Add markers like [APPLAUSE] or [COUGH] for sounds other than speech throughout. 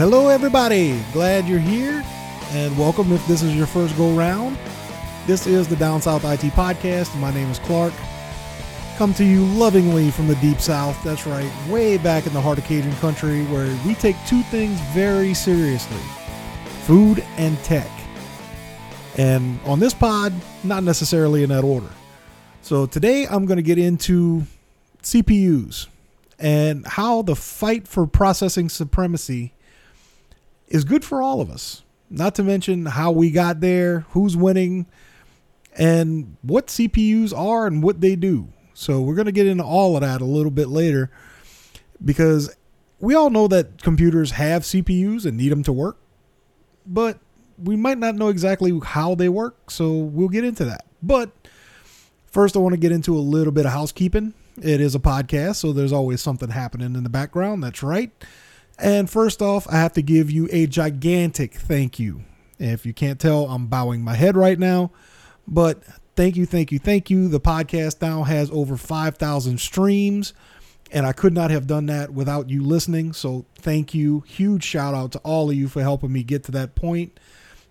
Hello, everybody. Glad you're here, and welcome if this is your first go round. This is the Down South IT Podcast. My name is Clark. Come to you lovingly from the Deep South. That's right, way back in the heart of Cajun country, where we take two things very seriously food and tech. And on this pod, not necessarily in that order. So today I'm going to get into CPUs and how the fight for processing supremacy is good for all of us. Not to mention how we got there, who's winning, and what CPUs are and what they do. So we're going to get into all of that a little bit later because we all know that computers have CPUs and need them to work, but we might not know exactly how they work, so we'll get into that. But first, I want to get into a little bit of housekeeping. It is a podcast, so there's always something happening in the background. That's right. And first off, I have to give you a gigantic thank you. If you can't tell, I'm bowing my head right now, but thank you, thank you, thank you. The podcast now has over 5,000 streams, and I could not have done that without you listening. So thank you. Huge shout out to all of you for helping me get to that point.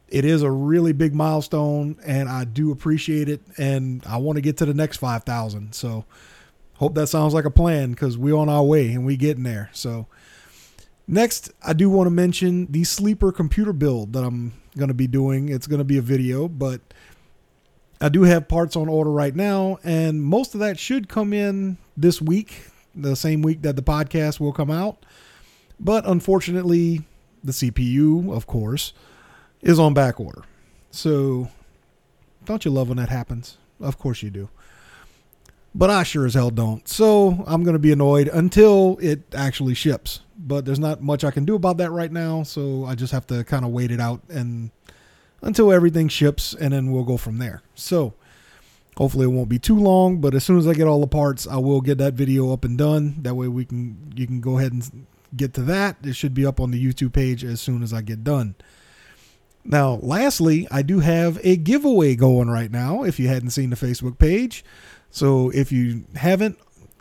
It is a really big milestone, and I do appreciate it. And I want to get to the next 5,000. So hope that sounds like a plan because we're on our way and we're getting there. So Next, I do want to mention the sleeper computer build that I'm going to be doing. It's going to be a video, but I do have parts on order right now, and most of that should come in this week, the same week that the podcast will come out. But unfortunately, the CPU, of course, is on back order. So, don't you love when that happens? Of course you do but I sure as hell don't. So I'm going to be annoyed until it actually ships. But there's not much I can do about that right now, so I just have to kind of wait it out and until everything ships, and then we'll go from there. So hopefully it won't be too long. But as soon as I get all the parts, I will get that video up and done. That way we can you can go ahead and get to that. It should be up on the YouTube page as soon as I get done. Now, lastly, I do have a giveaway going right now. If you hadn't seen the Facebook page, so if you haven't,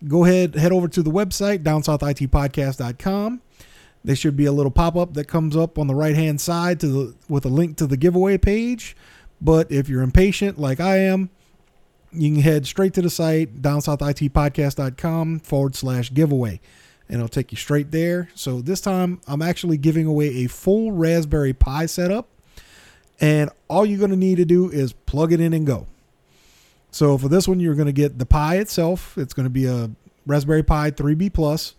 go ahead, head over to the website, downsouthitpodcast.com. There should be a little pop up that comes up on the right hand side to the, with a link to the giveaway page. But if you're impatient like I am, you can head straight to the site, downsouthitpodcast.com forward slash giveaway, and it'll take you straight there. So this time I'm actually giving away a full Raspberry Pi setup, and all you're going to need to do is plug it in and go. So for this one, you're going to get the Pi itself. It's going to be a Raspberry Pi 3B Plus,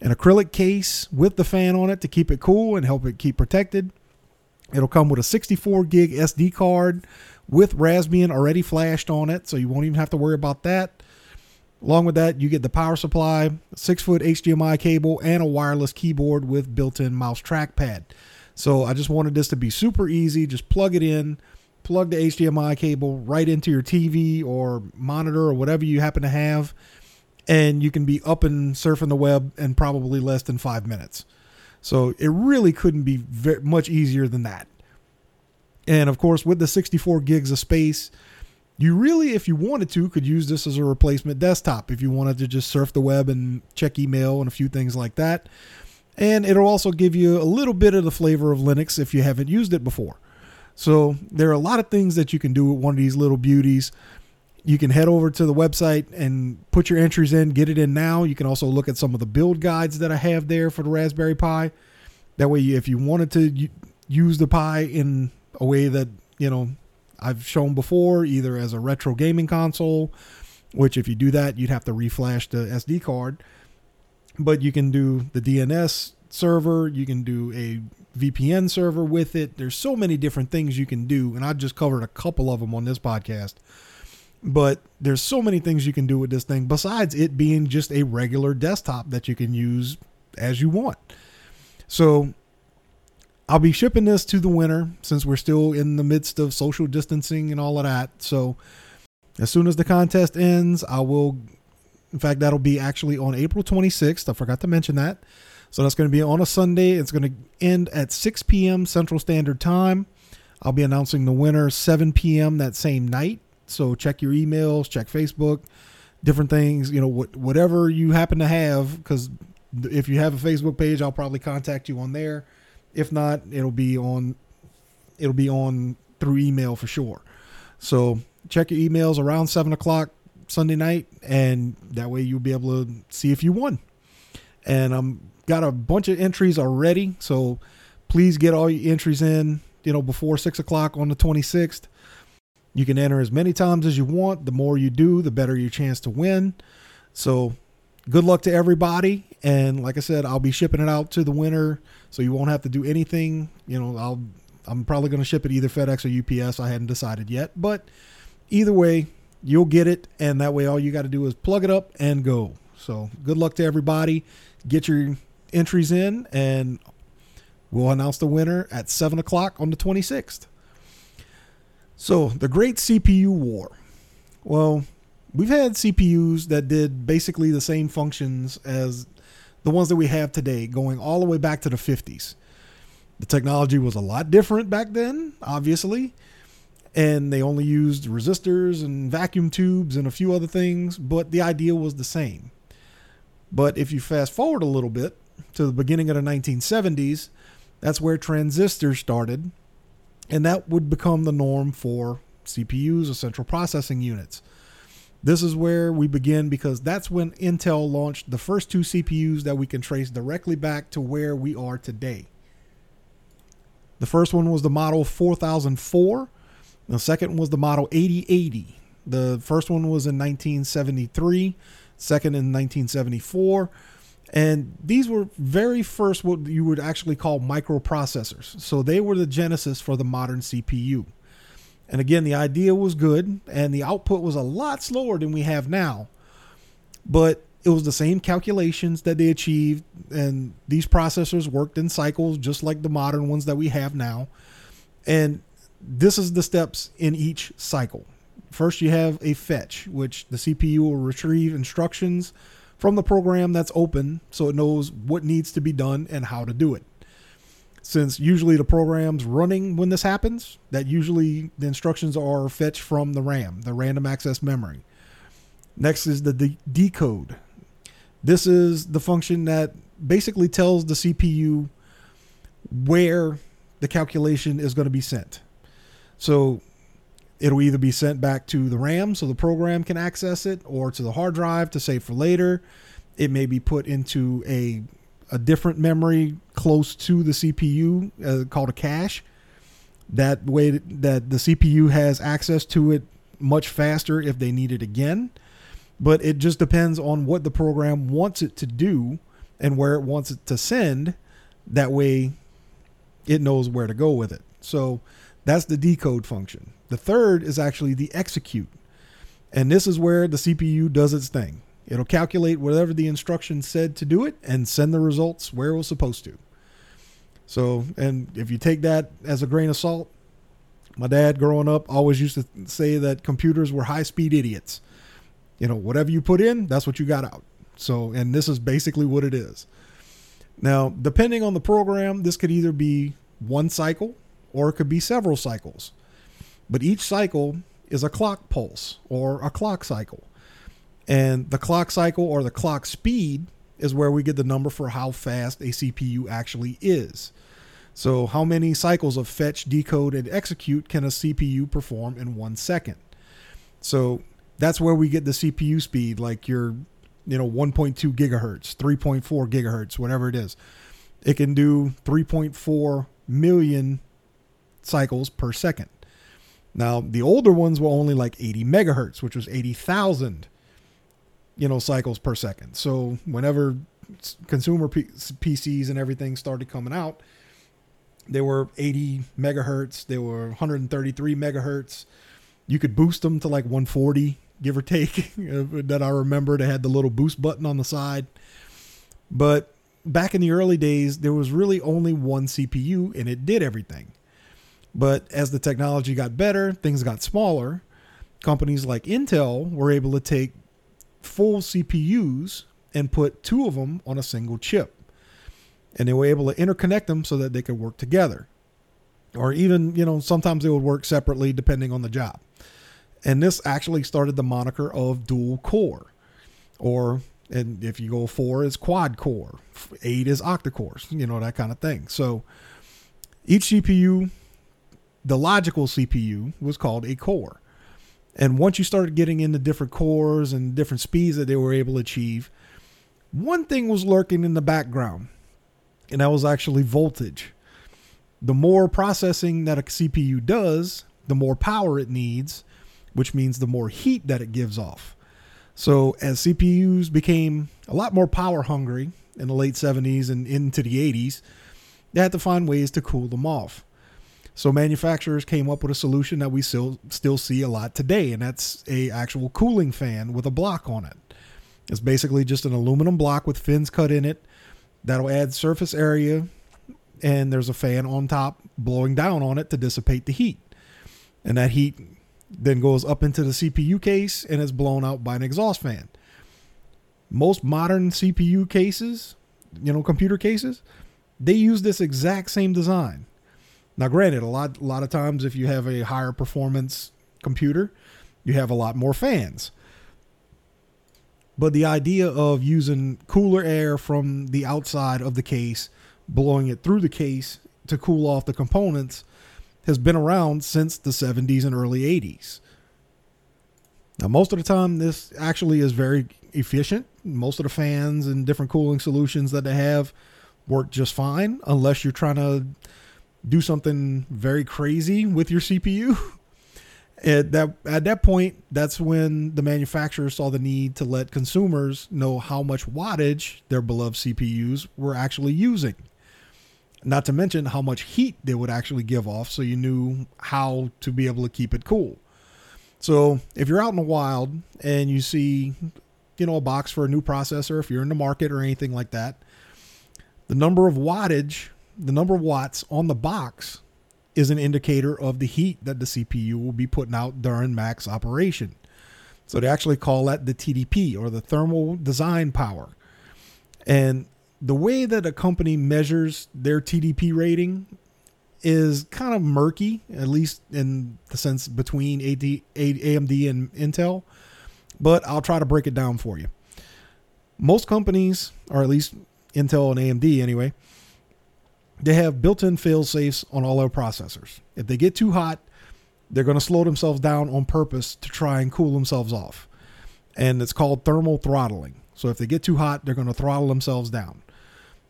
an acrylic case with the fan on it to keep it cool and help it keep protected. It'll come with a 64 gig SD card with Raspbian already flashed on it, so you won't even have to worry about that. Along with that, you get the power supply, six foot HDMI cable, and a wireless keyboard with built in mouse trackpad. So I just wanted this to be super easy. Just plug it in, plug the HDMI cable right into your TV or monitor or whatever you happen to have, and you can be up and surfing the web in probably less than five minutes. So it really couldn't be very, much easier than that. And of course, with the 64 gigs of space, you really, if you wanted to, could use this as a replacement desktop if you wanted to just surf the web and check email and a few things like that. And it'll also give you a little bit of the flavor of Linux if you haven't used it before. So there are a lot of things that you can do with one of these little beauties. You can head over to the website and put your entries in, get it in now. You can also look at some of the build guides that I have there for the Raspberry Pi. That way, if you wanted to use the Pi in a way that, you know, I've shown before, either as a retro gaming console, which if you do that, you'd have to reflash the SD card. But you can do the DNS server, you can do a VPN server with it. There's so many different things you can do, and I just covered a couple of them on this podcast. But there's so many things you can do with this thing besides it being just a regular desktop that you can use as you want. So I'll be shipping this to the winner since we're still in the midst of social distancing and all of that. So as soon as the contest ends, I will in fact that'll be actually on April 26th. I forgot to mention that. So that's going to be on a Sunday. It's going to end at 6 p.m. Central Standard Time. I'll be announcing the winner 7 p.m. that same night. So check your emails, check Facebook, different things, you know, whatever you happen to have, because if you have a Facebook page, I'll probably contact you on there. If not, it'll be on it'll be on through email for sure. So check your emails around seven o'clock Sunday night, and that way you'll be able to see if you won. And I'm got a bunch of entries already, so please get all your entries in. You know before six o'clock on the 26th. You can enter as many times as you want. The more you do, the better your chance to win. So good luck to everybody. And like I said, I'll be shipping it out to the winner, so you won't have to do anything. You know, I'll I'm probably going to ship it either FedEx or UPS. I hadn't decided yet, but either way, you'll get it, and that way all you got to do is plug it up and go. So good luck to everybody. Get your entries in, and we'll announce the winner at seven o'clock on the 26th. So the Great CPU War. Well, we've had CPUs that did basically the same functions as the ones that we have today, going all the way back to the 50s. The technology was a lot different back then, obviously, and they only used resistors and vacuum tubes and a few other things, but the idea was the same. But if you fast forward a little bit to the beginning of the 1970s, that's where transistors started, and that would become the norm for CPUs or central processing units. This is where we begin because that's when Intel launched the first two CPUs that we can trace directly back to where we are today. The first one was the Model 4004, the second was the Model 8080. The first one was in 1973, second in 1974. And these were very first what you would actually call microprocessors. So they were the genesis for the modern CPU. And again, the idea was good, and the output was a lot slower than we have now. But it was the same calculations that they achieved, and these processors worked in cycles just like the modern ones that we have now. And this is the steps in each cycle. First, you have a fetch, which the CPU will retrieve instructions from the program that's open so it knows what needs to be done and how to do it since usually the program's running when this happens, that usually the instructions are fetched from the RAM, the random access memory. Next is the de- decode. This is the function that basically tells the CPU where the calculation is going to be sent. So it'll either be sent back to the RAM so the program can access it or to the hard drive to save for later. It may be put into a a different memory close to the CPU uh, called a cache. That way, that the CPU has access to it much faster if they need it again. But it just depends on what the program wants it to do and where it wants it to send. That way, it knows where to go with it. So that's the decode function. The third is actually the execute. And this is where the CPU does its thing. It'll calculate whatever the instruction said to do it and send the results where it was supposed to. So, and if you take that as a grain of salt, my dad growing up always used to say that computers were high speed idiots. You know, whatever you put in, that's what you got out. So, and this is basically what it is. Now, depending on the program, this could either be one cycle or it could be several cycles. But each cycle is a clock pulse or a clock cycle. And the clock cycle or the clock speed is where we get the number for how fast a CPU actually is. So, how many cycles of fetch, decode, and execute can a CPU perform in one second? So, that's where we get the CPU speed, like your, you know, 1.2 gigahertz, 3.4 gigahertz, whatever it is. It can do 3.4 million cycles per second. Now, the older ones were only like 80 megahertz, which was 80,000 you know cycles per second. So whenever consumer P- PCs and everything started coming out, they were 80 megahertz, they were 133 megahertz. You could boost them to like 140, give or take. [LAUGHS] Uh, that I remember, they had the little boost button on the side. But back in the early days, there was really only one CPU and it did everything. But as the technology got better, things got smaller. Companies like Intel were able to take full CPUs and put two of them on a single chip. And they were able to interconnect them so that they could work together. Or even, you know, sometimes they would work separately depending on the job. And this actually started the moniker of dual core. Or And if you go four, it's quad core. Eight is octa cores, you know, that kind of thing. So each CPU, the logical CPU, was called a core. And once you started getting into different cores and different speeds that they were able to achieve, one thing was lurking in the background, and that was actually voltage. The more processing that a CPU does, the more power it needs, which means the more heat that it gives off. So, as CPUs became a lot more power hungry in the late 70s and into the 80s, they had to find ways to cool them off. So manufacturers came up with a solution that we still still see a lot today, and that's a actual cooling fan with a block on it. It's basically just an aluminum block with fins cut in it that'll add surface area, and there's a fan on top blowing down on it to dissipate the heat. And that heat then goes up into the CPU case and is blown out by an exhaust fan. Most modern CPU cases, you know, computer cases, they use this exact same design. Now, granted, a lot a lot of times if you have a higher performance computer, you have a lot more fans. But the idea of using cooler air from the outside of the case, blowing it through the case to cool off the components has been around since the 70s and early 80s. Now, most of the time, this actually is very efficient. Most of the fans and different cooling solutions that they have work just fine, unless you're trying to do something very crazy with your CPU. [LAUGHS] At that at that point, that's when the manufacturers saw the need to let consumers know how much wattage their beloved CPUs were actually using. Not to mention how much heat they would actually give off, so you knew how to be able to keep it cool. So if you're out in the wild and you see, you know, a box for a new processor, if you're in the market or anything like that, the number of wattage the number of watts on the box is an indicator of the heat that the CPU will be putting out during max operation. So they actually call that the TDP or the thermal design power. And the way that a company measures their TDP rating is kind of murky, at least in the sense between AD, AMD and Intel. But I'll try to break it down for you. Most companies, or at least Intel and AMD anyway, they have built-in fail safes on all their processors. If they get too hot, they're going to slow themselves down on purpose to try and cool themselves off. And it's called thermal throttling. So if they get too hot, they're going to throttle themselves down.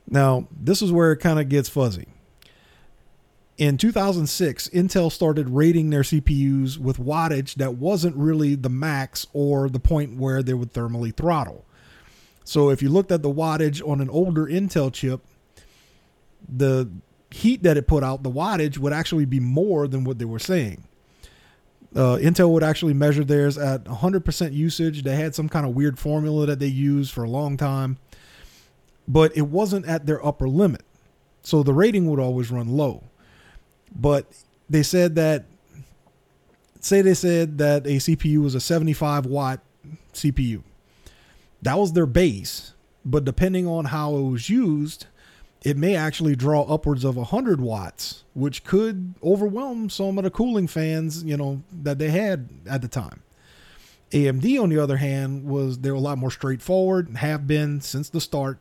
Now, this is where it kind of gets fuzzy. In 2006, Intel started rating their CPUs with wattage that wasn't really the max or the point where they would thermally throttle. So if you looked at the wattage on an older Intel chip, the heat that it put out, the wattage would actually be more than what they were saying. Uh, Intel would actually measure theirs at 100% usage. They had some kind of weird formula that they used for a long time, but it wasn't at their upper limit. So the rating would always run low. But they said that, say they said that a CPU was a 75 watt CPU. That was their base. But depending on how it was used, it may actually draw upwards of 100 watts, which could overwhelm some of the cooling fans, you know, that they had at the time. AMD, on the other hand, was they're a lot more straightforward and have been since the start.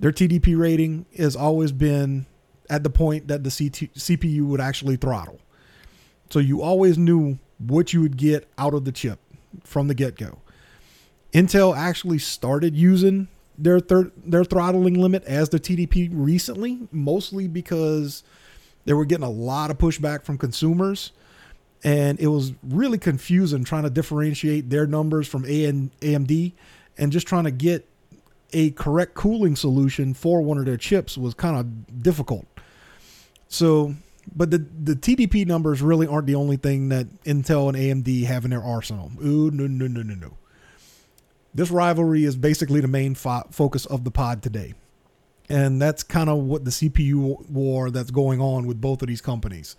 Their TDP rating has always been at the point that the CT, CPU would actually throttle. So you always knew what you would get out of the chip from the get go. Intel actually started using their their throttling limit as the TDP recently, mostly because they were getting a lot of pushback from consumers, and it was really confusing trying to differentiate their numbers from AMD, and just trying to get a correct cooling solution for one of their chips was kind of difficult. So, but the the TDP numbers really aren't the only thing that Intel and AMD have in their arsenal. Ooh, no, no, no, no, no. This rivalry is basically the main fo- focus of the pod today. And that's kind of what the CPU war that's going on with both of these companies.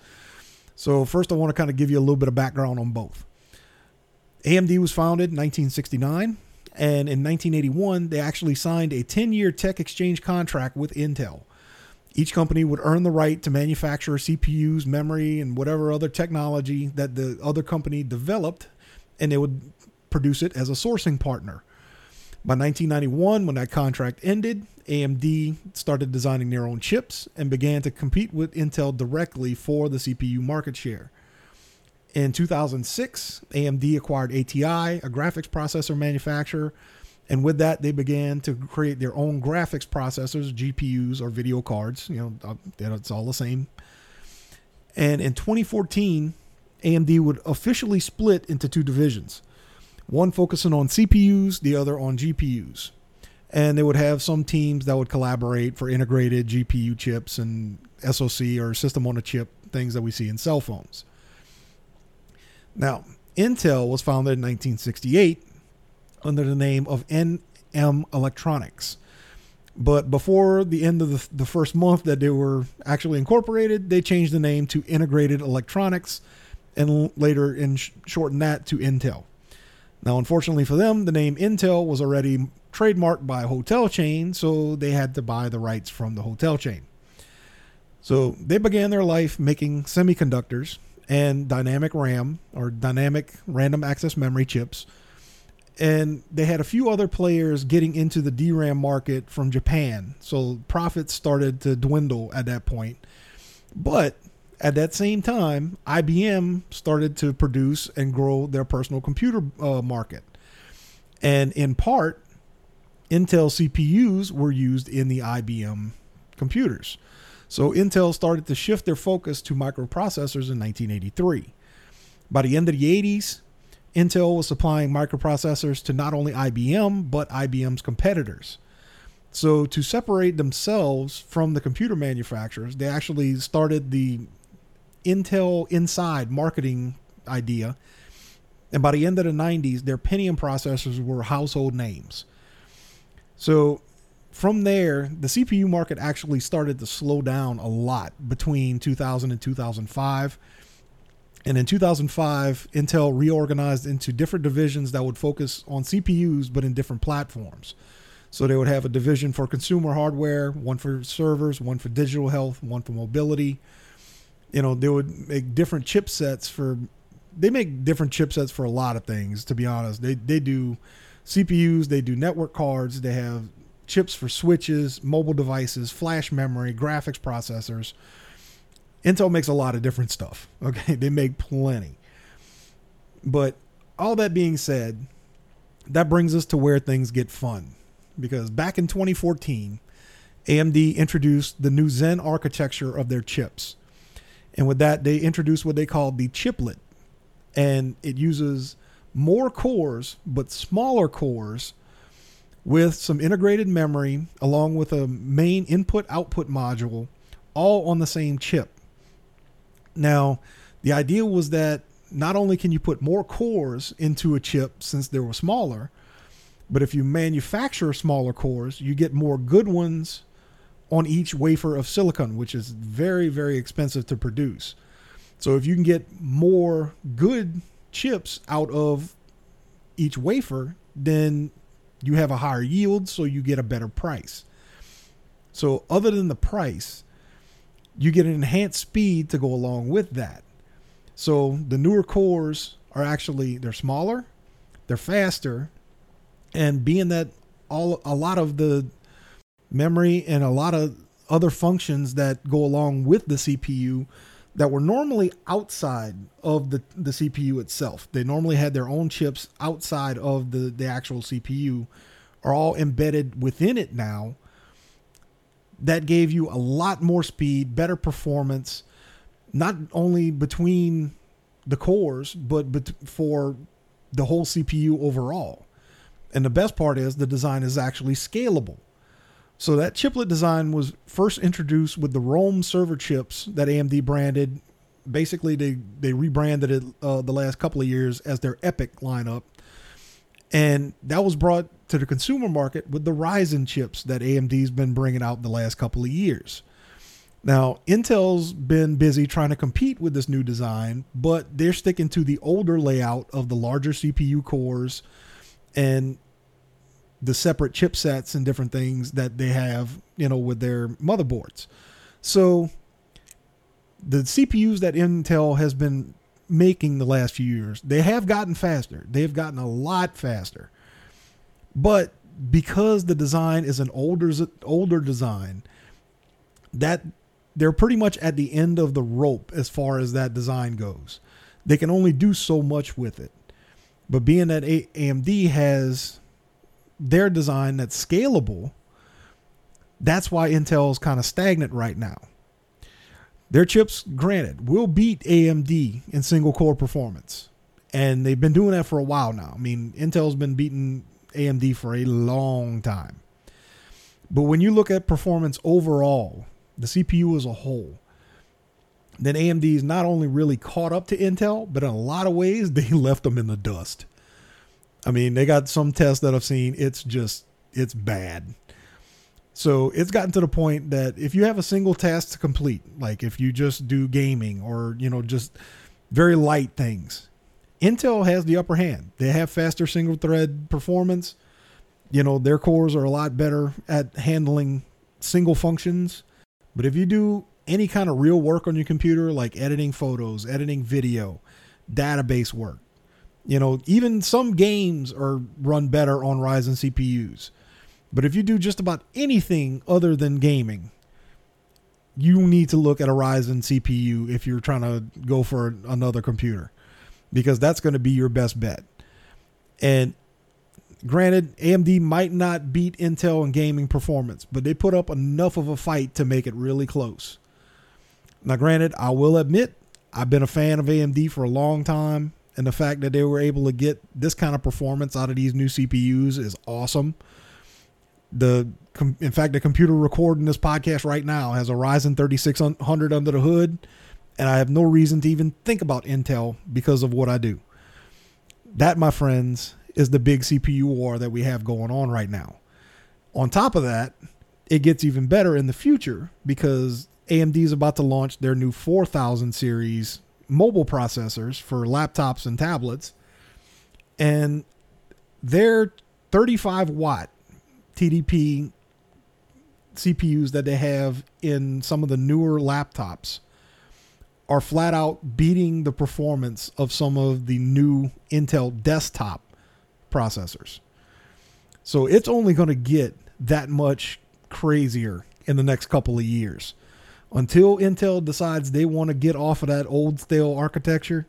So, first, I want to kind of give you a little bit of background on both. AMD was founded in 1969, and in 1981, they actually signed a 10 year tech exchange contract with Intel. Each company would earn the right to manufacture CPUs, memory, and whatever other technology that the other company developed, and they would produce it as a sourcing partner. By 1991, when that contract ended, AMD started designing their own chips and began to compete with Intel directly for the CPU market share. In 2006, AMD acquired ATI, a graphics processor manufacturer, and with that, they began to create their own graphics processors, GPUs, or video cards. You know, uh, it's all the same. And in 2014, AMD would officially split into two divisions one focusing on CPUs, the other on GPUs. And they would have some teams that would collaborate for integrated GPU chips and SoC or system on a chip things that we see in cell phones. Now, Intel was founded in 1968 under the name of NM Electronics. But before the end of the, the first month that they were actually incorporated, they changed the name to Integrated Electronics and later in shortened that to Intel. Now, unfortunately for them, the name Intel was already trademarked by a hotel chain, so they had to buy the rights from the hotel chain. So they began their life making semiconductors and dynamic RAM or dynamic random access memory chips. And they had a few other players getting into the DRAM market from Japan. So profits started to dwindle at that point. But at that same time, IBM started to produce and grow their personal computer uh, market. And in part, Intel CPUs were used in the IBM computers. So Intel started to shift their focus to microprocessors in 1983. By the end of the 80s, Intel was supplying microprocessors to not only IBM, but IBM's competitors. So, to separate themselves from the computer manufacturers, they actually started the Intel Inside marketing idea. And by the end of the 90s, their Pentium processors were household names. So, from there, the CPU market actually started to slow down a lot between 2000 and 2005. And in 2005, Intel reorganized into different divisions that would focus on CPUs, but in different platforms. So they would have a division for consumer hardware, one for servers, one for digital health, one for mobility. You know, they would make different chipsets for. They make different chipsets for a lot of things. To be honest, they they do CPUs, they do network cards, they have chips for switches, mobile devices, flash memory, graphics processors. Intel makes a lot of different stuff. [LAUGHS] Okay, they make plenty. But all that being said, that brings us to where things get fun. Because back in 2014, AMD introduced the new Zen architecture of their chips. And with that, they introduced what they called the chiplet. And it uses more cores, but smaller cores with some integrated memory along with a main input output module all on the same chip. Now, the idea was that not only can you put more cores into a chip since they were smaller, but if you manufacture smaller cores, you get more good ones on each wafer of silicon, which is very, very expensive to produce. So if you can get more good chips out of each wafer, then you have a higher yield, so you get a better price. So, other than the price, you get an enhanced speed to go along with that. So, the newer cores are actually they're smaller, they're faster, and being that all a lot of the memory and a lot of other functions that go along with the CPU that were normally outside of the, the CPU itself. They normally had their own chips outside of the, the actual CPU, are all embedded within it now. That gave you a lot more speed, better performance, not only between the cores, but, but for the whole CPU overall. And the best part is the design is actually scalable. So that chiplet design was first introduced with the Rome server chips that AMD branded. Basically, they they rebranded it uh, the last couple of years as their EPYC lineup, and that was brought to the consumer market with the Ryzen chips that AMD's been bringing out the last couple of years. Now, Intel's been busy trying to compete with this new design, but they're sticking to the older layout of the larger CPU cores and the separate chipsets and different things that they have, you know, with their motherboards. So the CPUs that Intel has been making the last few years, they have gotten faster. They have gotten a lot faster. But because the design is an older older design, that they're pretty much at the end of the rope as far as that design goes. They can only do so much with it. But being that AMD has their design that's scalable, that's why Intel's kind of stagnant right now. Their chips, granted, will beat AMD in single core performance. And they've been doing that for a while now. I mean, Intel's been beating AMD for a long time. But when you look at performance overall, the CPU as a whole, then AMD is not only really caught up to Intel, but in a lot of ways, [LAUGHS] they left them in the dust. I mean, they got some tests that I've seen. It's just, it's bad. So it's gotten to the point that if you have a single task to complete, like if you just do gaming or, you know, just very light things, Intel has the upper hand. They have faster single thread performance. You know, their cores are a lot better at handling single functions. But if you do any kind of real work on your computer, like editing photos, editing video, database work, you know, even some games are run better on Ryzen CPUs. But if you do just about anything other than gaming, you need to look at a Ryzen CPU if you're trying to go for another computer because that's going to be your best bet. And granted, AMD might not beat Intel in gaming performance, but they put up enough of a fight to make it really close. Now, granted, I will admit I've been a fan of AMD for a long time, and the fact that they were able to get this kind of performance out of these new CPUs is awesome. The in fact, the computer recording this podcast right now has a Ryzen 3600 under the hood and I have no reason to even think about Intel because of what I do. That, my friends, is the big CPU war that we have going on right now. On top of that, it gets even better in the future because AMD is about to launch their new 4000 series mobile processors for laptops and tablets. And their 35 watt TDP CPUs that they have in some of the newer laptops are flat out beating the performance of some of the new Intel desktop processors. So it's only going to get that much crazier in the next couple of years. Until Intel decides they want to get off of that old stale architecture,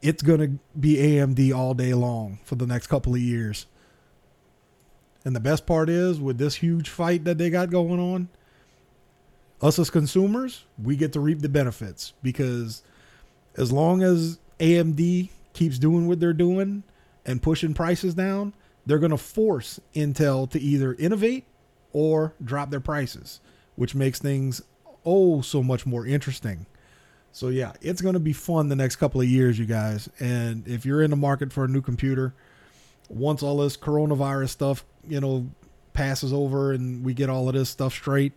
it's going to be AMD all day long for the next couple of years. And the best part is, with this huge fight that they got going on, us as consumers, we get to reap the benefits because as long as AMD keeps doing what they're doing and pushing prices down, they're going to force Intel to either innovate or drop their prices, which makes things oh so much more interesting. So yeah, it's going to be fun the next couple of years, you guys. And if you're in the market for a new computer, once all this coronavirus stuff, you know, passes over and we get all of this stuff straight,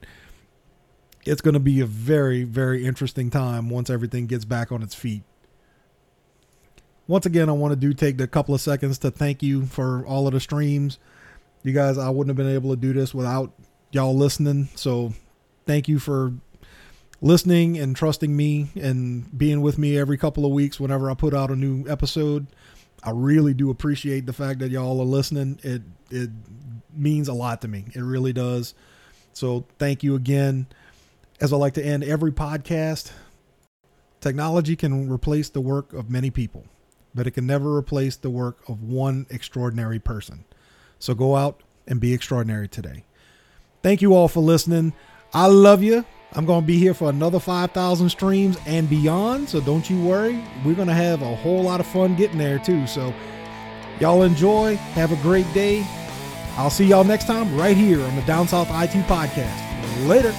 it's going to be a very, very interesting time once everything gets back on its feet. Once again, I want to do take a couple of seconds to thank you for all of the streams. You guys, I wouldn't have been able to do this without y'all listening. So thank you for listening and trusting me and being with me every couple of weeks whenever I put out a new episode. I really do appreciate the fact that y'all are listening. It it means a lot to me. It really does. So thank you again. As I like to end every podcast, technology can replace the work of many people, but it can never replace the work of one extraordinary person. So go out and be extraordinary today. Thank you all for listening. I love you. I'm going to be here for another 5,000 streams and beyond. So don't you worry. We're going to have a whole lot of fun getting there too. So y'all enjoy. Have a great day. I'll see y'all next time right here on the Down South IT Podcast. Later.